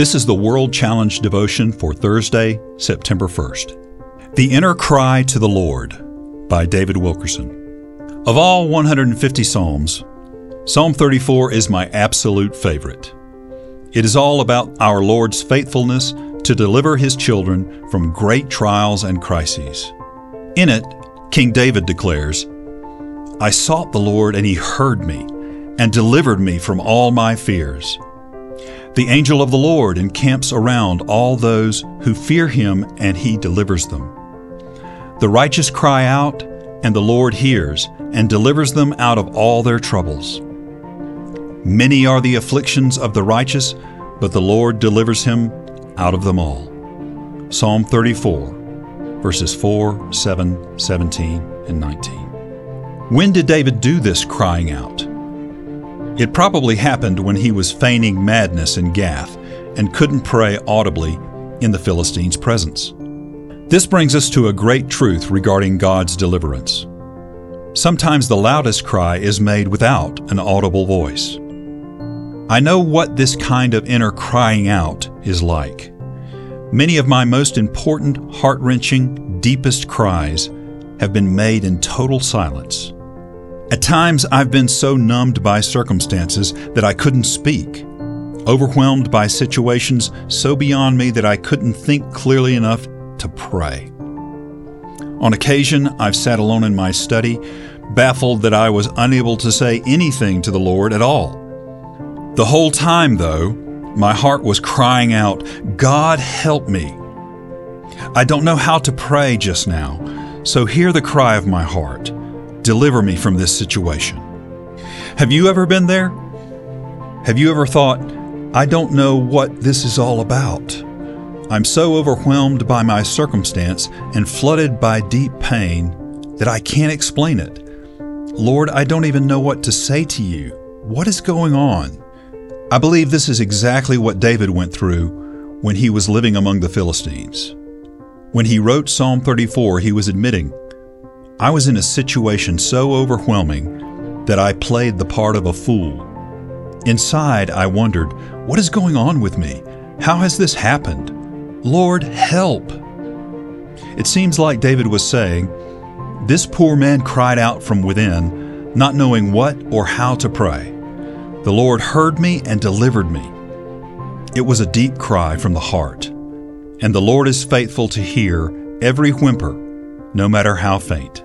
This is the World Challenge devotion for Thursday, September 1st. The Inner Cry to the Lord by David Wilkerson. Of all 150 Psalms, Psalm 34 is my absolute favorite. It is all about our Lord's faithfulness to deliver His children from great trials and crises. In it, King David declares, I sought the Lord and He heard me and delivered me from all my fears. The angel of the Lord encamps around all those who fear him, and he delivers them. The righteous cry out, and the Lord hears, and delivers them out of all their troubles. Many are the afflictions of the righteous, but the Lord delivers him out of them all. Psalm 34, verses 4, 7, 17, and 19. When did David do this crying out? It probably happened when he was feigning madness in Gath and couldn't pray audibly in the Philistines' presence. This brings us to a great truth regarding God's deliverance. Sometimes the loudest cry is made without an audible voice. I know what this kind of inner crying out is like. Many of my most important, heart wrenching, deepest cries have been made in total silence. At times, I've been so numbed by circumstances that I couldn't speak, overwhelmed by situations so beyond me that I couldn't think clearly enough to pray. On occasion, I've sat alone in my study, baffled that I was unable to say anything to the Lord at all. The whole time, though, my heart was crying out, God help me. I don't know how to pray just now, so hear the cry of my heart. Deliver me from this situation. Have you ever been there? Have you ever thought, I don't know what this is all about? I'm so overwhelmed by my circumstance and flooded by deep pain that I can't explain it. Lord, I don't even know what to say to you. What is going on? I believe this is exactly what David went through when he was living among the Philistines. When he wrote Psalm 34, he was admitting, I was in a situation so overwhelming that I played the part of a fool. Inside, I wondered, what is going on with me? How has this happened? Lord, help! It seems like David was saying, This poor man cried out from within, not knowing what or how to pray. The Lord heard me and delivered me. It was a deep cry from the heart, and the Lord is faithful to hear every whimper, no matter how faint.